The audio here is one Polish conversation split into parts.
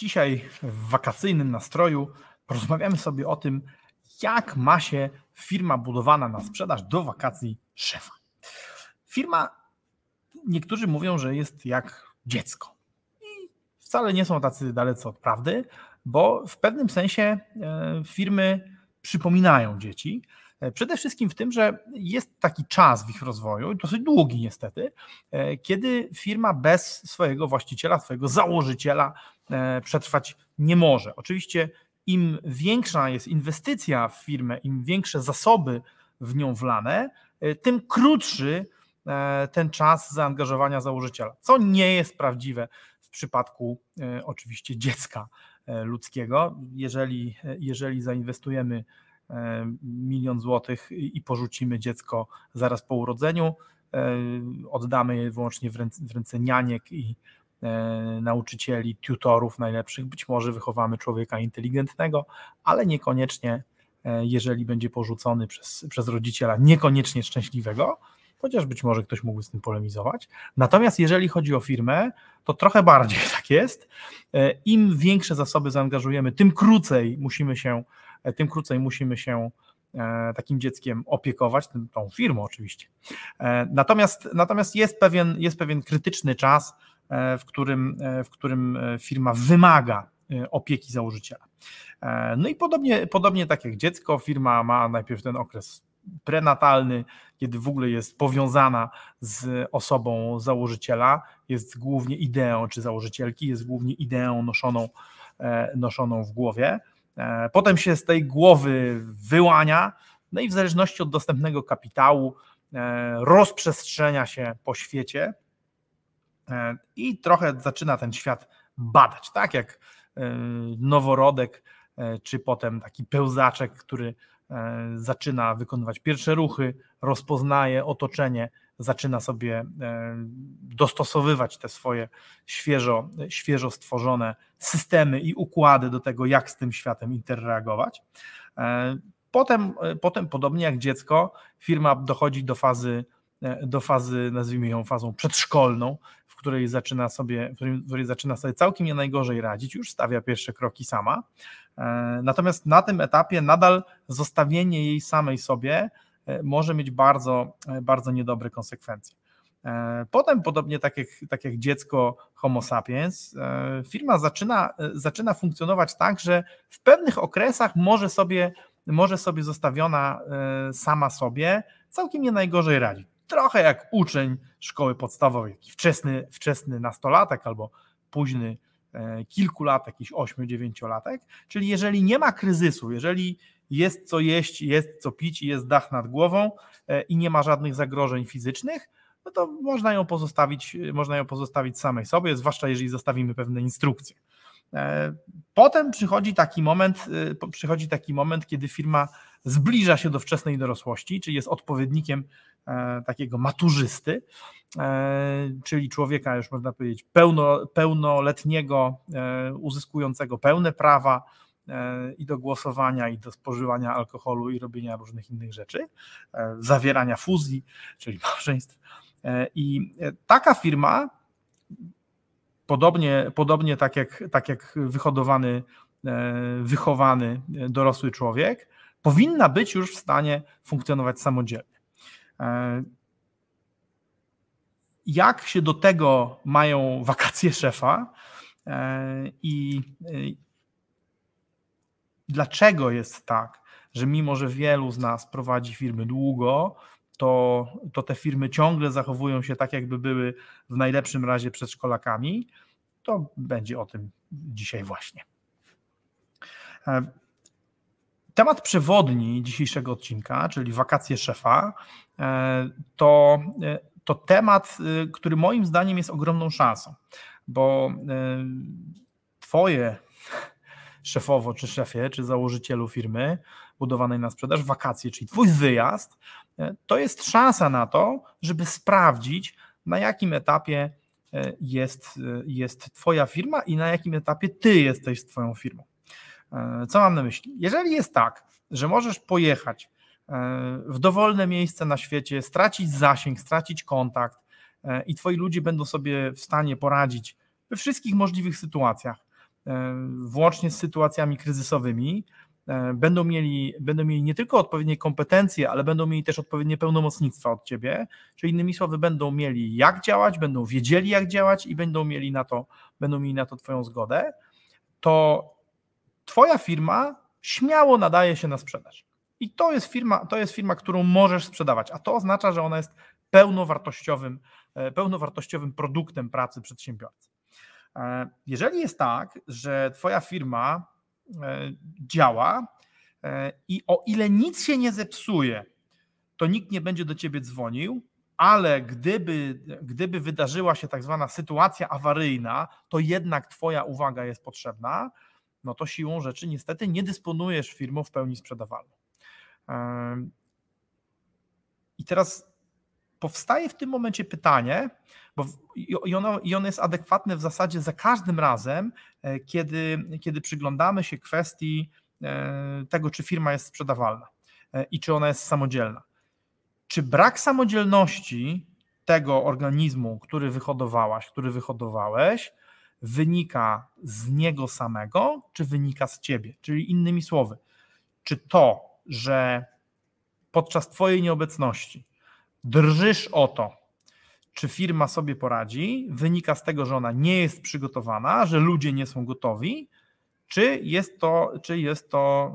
Dzisiaj w wakacyjnym nastroju porozmawiamy sobie o tym, jak ma się firma budowana na sprzedaż do wakacji szefa. Firma, niektórzy mówią, że jest jak dziecko. I wcale nie są tacy dalece od prawdy, bo w pewnym sensie e, firmy przypominają dzieci. E, przede wszystkim w tym, że jest taki czas w ich rozwoju, dosyć długi niestety, e, kiedy firma bez swojego właściciela, swojego założyciela E, przetrwać nie może. Oczywiście im większa jest inwestycja w firmę, im większe zasoby w nią wlane, tym krótszy ten czas zaangażowania założyciela, co nie jest prawdziwe w przypadku oczywiście dziecka ludzkiego. Jeżeli, jeżeli zainwestujemy milion złotych i porzucimy dziecko zaraz po urodzeniu, oddamy je wyłącznie w ręce, w ręce nianiek i E, nauczycieli, tutorów najlepszych. Być może wychowamy człowieka inteligentnego, ale niekoniecznie, e, jeżeli będzie porzucony przez, przez rodziciela, niekoniecznie szczęśliwego, chociaż być może ktoś mógłby z tym polemizować. Natomiast jeżeli chodzi o firmę, to trochę bardziej tak jest. E, Im większe zasoby zaangażujemy, tym krócej musimy się, tym krócej musimy się takim dzieckiem opiekować, tą firmą oczywiście. Natomiast, natomiast jest, pewien, jest pewien krytyczny czas, E, w którym, e, w którym e, firma wymaga opieki założyciela. No i podobnie, podobnie tak jak dziecko, firma ma najpierw ten okres prenatalny, kiedy w ogóle jest powiązana z osobą założyciela, jest głównie ideą, czy założycielki, jest głównie ideą noszoną, noszoną w głowie. Potem się z tej głowy wyłania, no i w zależności od dostępnego kapitału rozprzestrzenia się po świecie, E, i trochę zaczyna ten świat badać, tak jak e, noworodek, e, czy potem taki pełzaczek, który zaczyna wykonywać pierwsze ruchy, rozpoznaje otoczenie, zaczyna sobie dostosowywać te swoje świeżo, świeżo stworzone systemy i układy do tego, jak z tym światem interreagować. Potem, potem podobnie jak dziecko, firma dochodzi do fazy, do fazy, nazwijmy ją fazą przedszkolną, której zaczyna sobie, w której zaczyna sobie całkiem nie najgorzej radzić, już stawia pierwsze kroki sama. E, natomiast na tym etapie nadal zostawienie jej samej sobie e, może mieć bardzo, e, bardzo niedobre konsekwencje. Potem, podobnie tak jak, tak jak dziecko Homo sapiens, firma zaczyna, zaczyna funkcjonować tak, że w pewnych okresach może sobie, może sobie zostawiona sama sobie całkiem nie najgorzej radzić trochę jak uczeń szkoły podstawowej, wczesny, wczesny nastolatek albo późny e, kilkulatek, jakiś 8-9-latek. Czyli jeżeli nie ma kryzysu, jeżeli jest co jeść, jest co pić i jest dach nad głową e, i nie ma żadnych zagrożeń fizycznych, no to można ją pozostawić, można ją pozostawić samej sobie, zwłaszcza jeżeli zostawimy pewne instrukcje. E, potem przychodzi taki moment, przychodzi taki moment, kiedy firma zbliża się do wczesnej dorosłości, czyli jest odpowiednikiem takiego maturzysty, e, czyli człowieka już można powiedzieć pełno, pełnoletniego, e, uzyskującego pełne prawa i do głosowania, i do spożywania alkoholu, i robienia różnych innych rzeczy, zawierania fuzji, czyli małżeństw. I taka firma, podobnie, podobnie tak, jak, tak jak wyhodowany, wychowany dorosły człowiek, powinna być już w stanie funkcjonować samodzielnie. E, jak się do tego mają wakacje szefa e, i e, dlaczego jest tak, że mimo, że wielu z nas prowadzi firmy długo, to, to te firmy ciągle zachowują się tak, jakby były w najlepszym razie przedszkolakami, to będzie o tym dzisiaj właśnie. Temat przewodni dzisiejszego odcinka, czyli wakacje szefa, e, to, e, to temat, e, który moim zdaniem jest ogromną szansą, bo Twoje szefowo, czy szefie, czy założycielu firmy budowanej na sprzedaż, wakacje, czyli Twój wyjazd, to jest szansa na to, żeby sprawdzić, na jakim etapie jest, jest Twoja firma i na jakim etapie Ty jesteś z Twoją firmą. Co mam na myśli? Jeżeli jest tak, że możesz pojechać w dowolne miejsce na świecie, stracić zasięg, stracić kontakt e, i twoi ludzie będą sobie w stanie poradzić we wszystkich możliwych sytuacjach, e, włącznie z sytuacjami kryzysowymi, e, będą mieli, będą mieli nie tylko odpowiednie kompetencje, ale będą mieli też odpowiednie pełnomocnictwa od ciebie, czyli innymi słowy będą mieli jak działać, będą wiedzieli jak działać i będą mieli na to, będą mieli na to twoją zgodę, to twoja firma śmiało nadaje się na sprzedaż. I to jest firma, to jest firma, którą możesz sprzedawać, a to oznacza, że ona jest pełnowartościowym, e, pełnowartościowym produktem pracy przedsiębiorcy. E, jeżeli jest tak, że Twoja firma e, działa i o ile nic się nie zepsuje, to nikt nie będzie do Ciebie dzwonił, ale gdyby, gdyby wydarzyła się tak zwana sytuacja awaryjna, to jednak Twoja uwaga jest potrzebna, no to siłą rzeczy niestety nie dysponujesz firmą w pełni sprzedawalną. I teraz powstaje w tym momencie pytanie, bo i ono, i ono jest adekwatne w zasadzie za każdym razem, e, kiedy, kiedy przyglądamy się kwestii e, tego, czy firma jest sprzedawalna e, i czy ona jest samodzielna. Czy brak samodzielności tego organizmu, który wyhodowałaś, który wyhodowałeś, wynika z niego samego, czy wynika z ciebie? Czyli innymi słowy, czy to, że podczas Twojej nieobecności drżysz o to, czy firma sobie poradzi, wynika z tego, że ona nie jest przygotowana, że ludzie nie są gotowi, czy jest to, czy jest to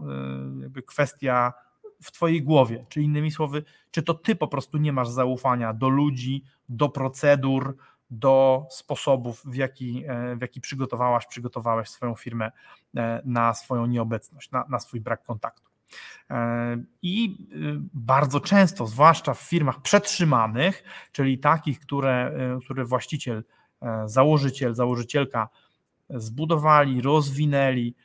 y, jakby kwestia w Twojej głowie, czy innymi słowy, czy to Ty po prostu nie masz zaufania do ludzi, do procedur, do sposobów, w jaki, e, w jaki przygotowałaś, przygotowałeś swoją firmę e, na swoją nieobecność, na, na swój brak kontaktu. E, I bardzo często, zwłaszcza w firmach przetrzymanych, czyli takich, które, które właściciel, założyciel, założycielka zbudowali, rozwinęli,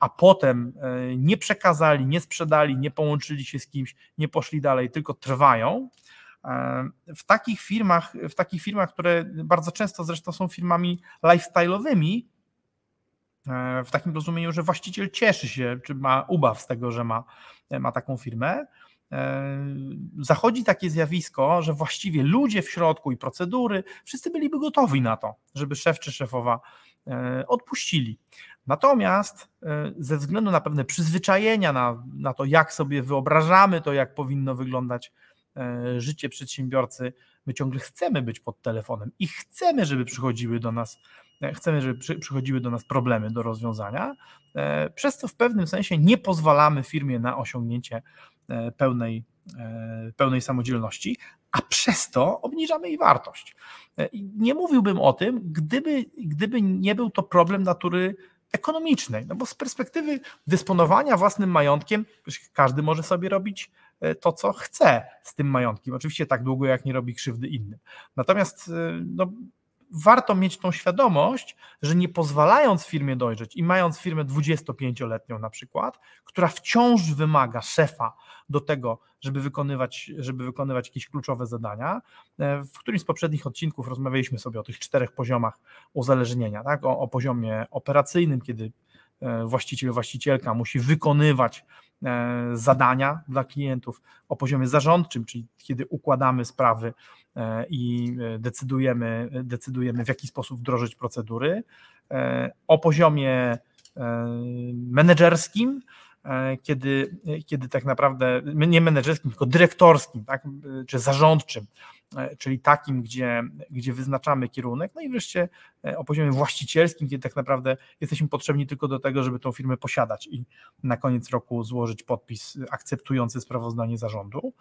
a potem nie przekazali, nie sprzedali, nie połączyli się z kimś, nie poszli dalej, tylko trwają. W takich firmach, w takich firmach, które bardzo często zresztą są firmami lifestyle'owymi, E, w takim rozumieniu, że właściciel cieszy się, czy ma ubaw z tego, że ma, ma taką firmę. E, zachodzi takie zjawisko, że właściwie ludzie w środku i procedury, wszyscy byliby gotowi na to, żeby szef czy szefowa e, odpuścili. Natomiast ze względu na pewne przyzwyczajenia, na, na to, jak sobie wyobrażamy to, jak powinno wyglądać życie przedsiębiorcy, my ciągle chcemy być pod telefonem i chcemy, żeby przychodziły do nas E, chcemy, żeby przy, przychodziły do nas problemy do rozwiązania, e, przez co w pewnym sensie nie pozwalamy firmie na osiągnięcie e, pełnej, pełnej samodzielności, a przez to obniżamy jej wartość. Nie mówiłbym o tym, gdyby, gdyby nie był to problem natury ekonomicznej, no bo z perspektywy dysponowania własnym majątkiem, każdy może sobie robić to, co chce z tym majątkiem. Oczywiście tak długo, jak nie robi krzywdy innym. Natomiast no, warto mieć tą świadomość, że nie pozwalając firmie dojrzeć i mając firmę 25-letnią na przykład, która wciąż wymaga szefa do tego, żeby wykonywać, żeby wykonywać jakieś kluczowe zadania. E, w którymś z poprzednich odcinków rozmawialiśmy sobie o tych czterech poziomach uzależnienia, tak? o, o poziomie operacyjnym, kiedy e, właściciel, właścicielka musi wykonywać E, zadania dla klientów o poziomie zarządczym, czyli kiedy układamy sprawy e, i e, decydujemy, decydujemy w jaki sposób wdrożyć procedury, o poziomie menedżerskim, kiedy, kiedy tak naprawdę, nie menedżerskim, tylko dyrektorskim, tak, czy zarządczym, E, czyli takim, gdzie, gdzie wyznaczamy kierunek, no i wreszcie e, o poziomie właścicielskim, kiedy tak naprawdę jesteśmy potrzebni tylko do tego, żeby tą firmę posiadać i na koniec roku złożyć podpis akceptujący sprawozdanie zarządu.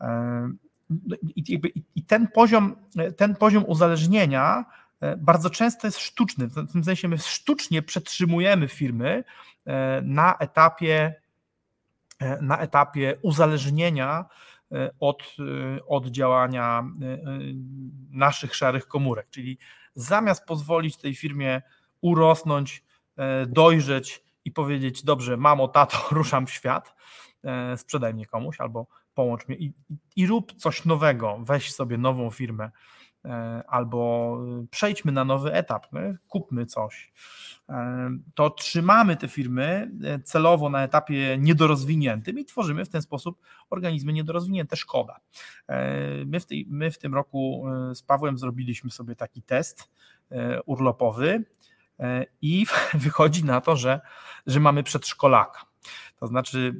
E, no I, i ten, poziom, ten poziom uzależnienia bardzo często jest sztuczny. W tym sensie my sztucznie przetrzymujemy firmy na etapie, na etapie uzależnienia E, od, e, od działania e, naszych szarych komórek. Czyli zamiast pozwolić tej firmie urosnąć dojrzeć i powiedzieć, dobrze, mamo, tato, ruszam w świat, sprzedaj mnie komuś albo połącz mnie i, i rób coś nowego, weź sobie nową firmę, E, albo przejdźmy na nowy etap, kupmy coś, e, to trzymamy te firmy e, celowo na etapie niedorozwiniętym i tworzymy w ten sposób organizmy niedorozwinięte. Szkoda. My w, tej, my w tym roku z Pawłem zrobiliśmy sobie taki test urlopowy i wychodzi na to, że, że mamy przedszkolaka. To znaczy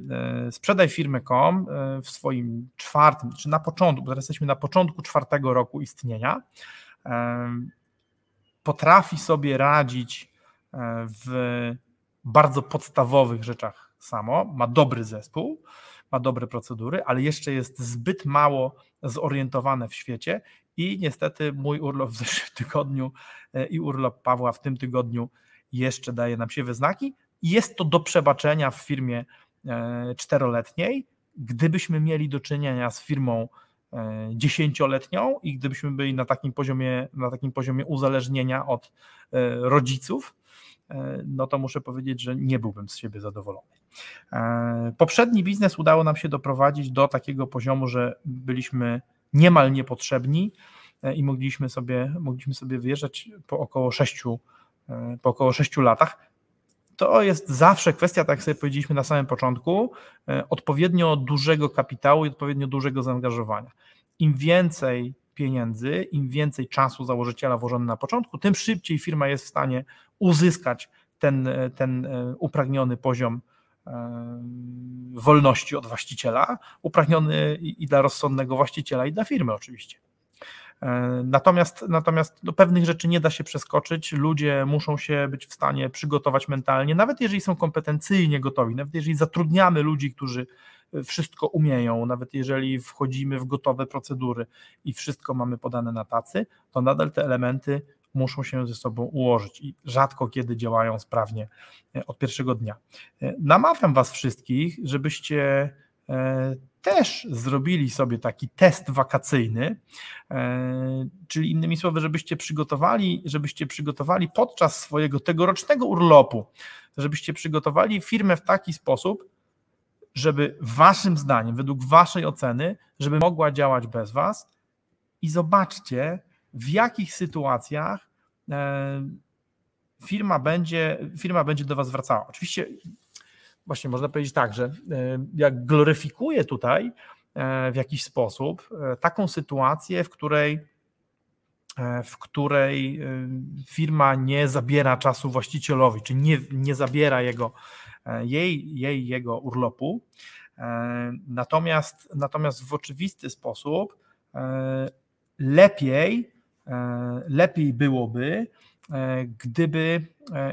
e, sprzedaj firmę.com e, w swoim czwartym, czy na początku, bo teraz jesteśmy na początku czwartego roku istnienia, e, potrafi sobie radzić w bardzo podstawowych rzeczach samo, ma dobry zespół, ma dobre procedury, ale jeszcze jest zbyt mało zorientowane w świecie i niestety mój urlop w zeszłym tygodniu i urlop Pawła w tym tygodniu jeszcze daje nam się wyznaki, jest to do przebaczenia w firmie e, czteroletniej. Gdybyśmy mieli do czynienia z firmą e, dziesięcioletnią i gdybyśmy byli na takim poziomie, na takim poziomie uzależnienia od e, rodziców, no to muszę powiedzieć, że nie byłbym z siebie zadowolony. Poprzedni biznes udało nam się doprowadzić do takiego poziomu, że byliśmy niemal niepotrzebni i mogliśmy sobie, mogliśmy sobie wyjeżdżać po około 6, po około 6 latach to jest zawsze kwestia, tak jak sobie powiedzieliśmy na samym początku, e, odpowiednio dużego kapitału i odpowiednio dużego zaangażowania. Im więcej pieniędzy, im więcej czasu założyciela włożony na początku, tym szybciej firma jest w stanie uzyskać ten, e, ten e, upragniony poziom wolności od właściciela, upragniony i dla rozsądnego właściciela, i dla firmy oczywiście. E, natomiast, natomiast do pewnych rzeczy nie da się przeskoczyć. Ludzie muszą się być w stanie przygotować mentalnie, nawet jeżeli są kompetencyjnie gotowi, nawet jeżeli zatrudniamy ludzi, którzy wszystko umieją, nawet jeżeli wchodzimy w gotowe procedury i wszystko mamy podane na tacy, to nadal te elementy muszą się ze sobą ułożyć i rzadko kiedy działają sprawnie e, od pierwszego dnia. E, namawiam Was wszystkich, żebyście też zrobili sobie taki test wakacyjny, e, czyli innymi słowy, żebyście przygotowali, żebyście przygotowali podczas swojego tegorocznego urlopu, żebyście przygotowali firmę w taki sposób, żeby waszym zdaniem, według waszej oceny, żeby mogła działać bez was i zobaczcie, w jakich sytuacjach e, firma będzie, firma będzie do was wracała. Oczywiście właśnie można powiedzieć tak, że e, jak gloryfikuje tutaj e, w jakiś sposób e, taką sytuację, w której w której firma nie zabiera czasu właścicielowi, czy nie, nie zabiera jego, jej, jej jego urlopu. Natomiast, natomiast w oczywisty sposób lepiej, lepiej byłoby, gdyby,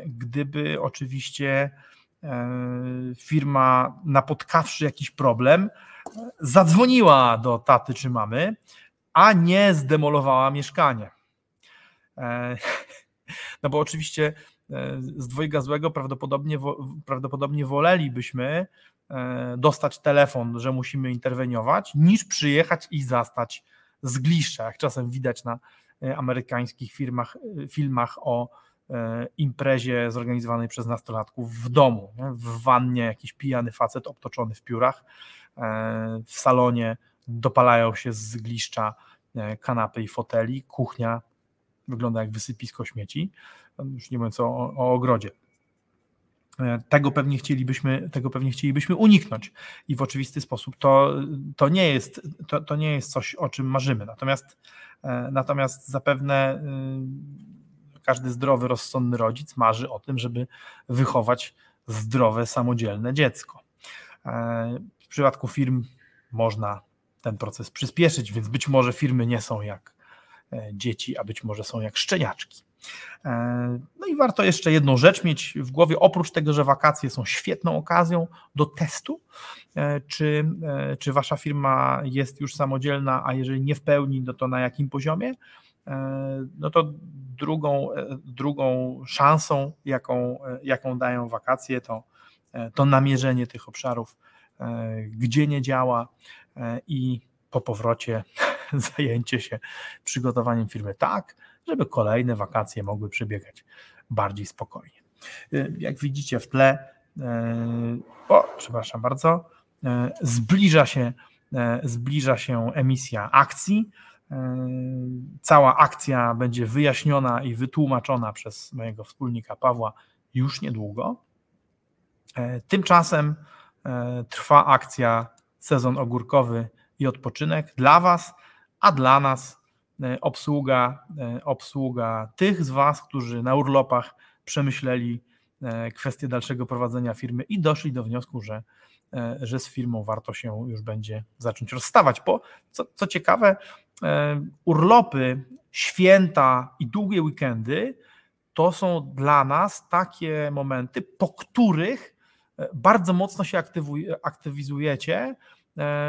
gdyby oczywiście firma napotkawszy jakiś problem, zadzwoniła do taty czy mamy, a nie zdemolowała mieszkanie. E, no bo oczywiście e, z dwojga złego prawdopodobnie, prawdopodobnie wolelibyśmy dostać telefon, że musimy interweniować, niż przyjechać i zastać zgliszcza, jak czasem widać na amerykańskich firmach, filmach o E, imprezie zorganizowanej przez nastolatków w domu, nie? w wannie jakiś pijany facet obtoczony w piórach, e, w salonie dopalają się z zgliszcza e, kanapy i foteli, kuchnia wygląda jak wysypisko śmieci, już nie mówiąc o, o ogrodzie. Tego pewnie, chcielibyśmy, tego pewnie chcielibyśmy uniknąć i w oczywisty sposób to, to, nie jest, to, to nie jest coś, o czym marzymy. Natomiast, natomiast zapewne każdy zdrowy, rozsądny rodzic marzy o tym, żeby wychować zdrowe, samodzielne dziecko. E, w przypadku firm można ten proces przyspieszyć, więc być może firmy nie są jak e, dzieci, a być może są jak szczeniaczki. E, no i warto jeszcze jedną rzecz mieć w głowie, oprócz tego, że wakacje są świetną okazją do testu, czy, czy wasza firma jest już samodzielna, a jeżeli nie w pełni, no to na jakim poziomie, no to drugą, e, drugą szansą, jaką, e, jaką dają wakacje, to, e, to namierzenie tych obszarów, gdzie nie działa i po powrocie zajęcie się przygotowaniem firmy tak, żeby kolejne wakacje mogły przebiegać bardziej spokojnie. Jak widzicie w tle, o, przepraszam bardzo, zbliża się, zbliża się emisja akcji. Cała akcja będzie wyjaśniona i wytłumaczona przez mojego wspólnika Pawła już niedługo. Tymczasem trwa akcja sezon ogórkowy i odpoczynek dla Was, a dla nas obsługa, obsługa tych z Was, którzy na urlopach przemyśleli kwestię dalszego prowadzenia firmy i doszli do wniosku, że, że z firmą warto się już będzie zacząć rozstawać. Bo co, co ciekawe, urlopy, święta i długie weekendy to są dla nas takie momenty, po których bardzo mocno się aktywizujecie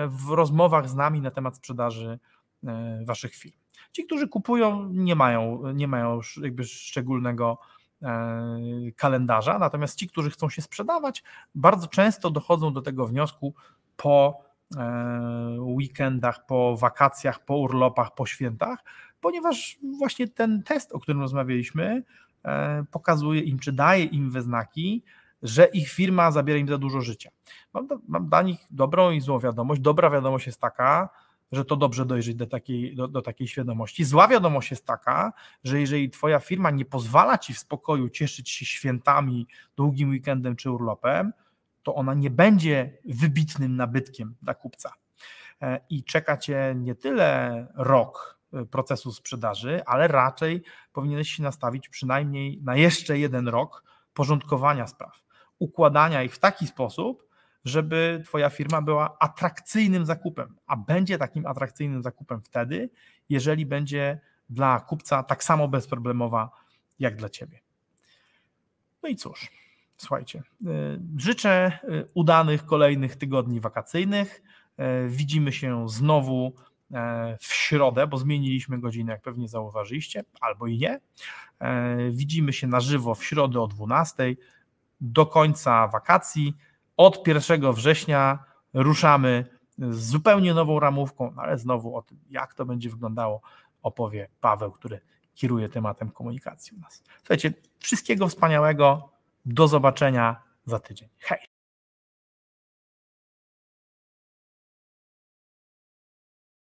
w rozmowach z nami na temat sprzedaży E, waszych firm. Ci, którzy kupują, nie mają, nie mają jakby szczególnego e, kalendarza, natomiast ci, którzy chcą się sprzedawać, bardzo często dochodzą do tego wniosku po e, weekendach, po wakacjach, po urlopach, po świętach, ponieważ właśnie ten test, o którym rozmawialiśmy, pokazuje im, czy daje im we znaki, że ich firma zabiera im za dużo życia. Mam, mam dla nich dobrą i złą wiadomość. Dobra wiadomość jest taka, że to dobrze dojrzeć do takiej, do, do takiej świadomości. Zła wiadomość jest taka, że jeżeli Twoja firma nie pozwala Ci w spokoju cieszyć się świętami, długim weekendem czy urlopem, to ona nie będzie wybitnym nabytkiem dla kupca. E, I czeka Cię nie tyle rok e, procesu sprzedaży, ale raczej powinieneś się nastawić przynajmniej na jeszcze jeden rok porządkowania spraw, układania ich w taki sposób, żeby Twoja firma była atrakcyjnym zakupem, a będzie takim atrakcyjnym zakupem wtedy, jeżeli będzie dla kupca tak samo bezproblemowa jak dla Ciebie. No i cóż, słuchajcie, y, życzę y, udanych kolejnych tygodni wakacyjnych. Y, widzimy się znowu w środę, bo zmieniliśmy godzinę, jak pewnie zauważyliście, albo i nie. Widzimy się na żywo w środę o 12 do końca wakacji. Od 1 września ruszamy z zupełnie nową ramówką, no ale znowu o tym, jak to będzie wyglądało, opowie Paweł, który kieruje tematem komunikacji u nas. Słuchajcie, wszystkiego wspaniałego, do zobaczenia za tydzień. Hej!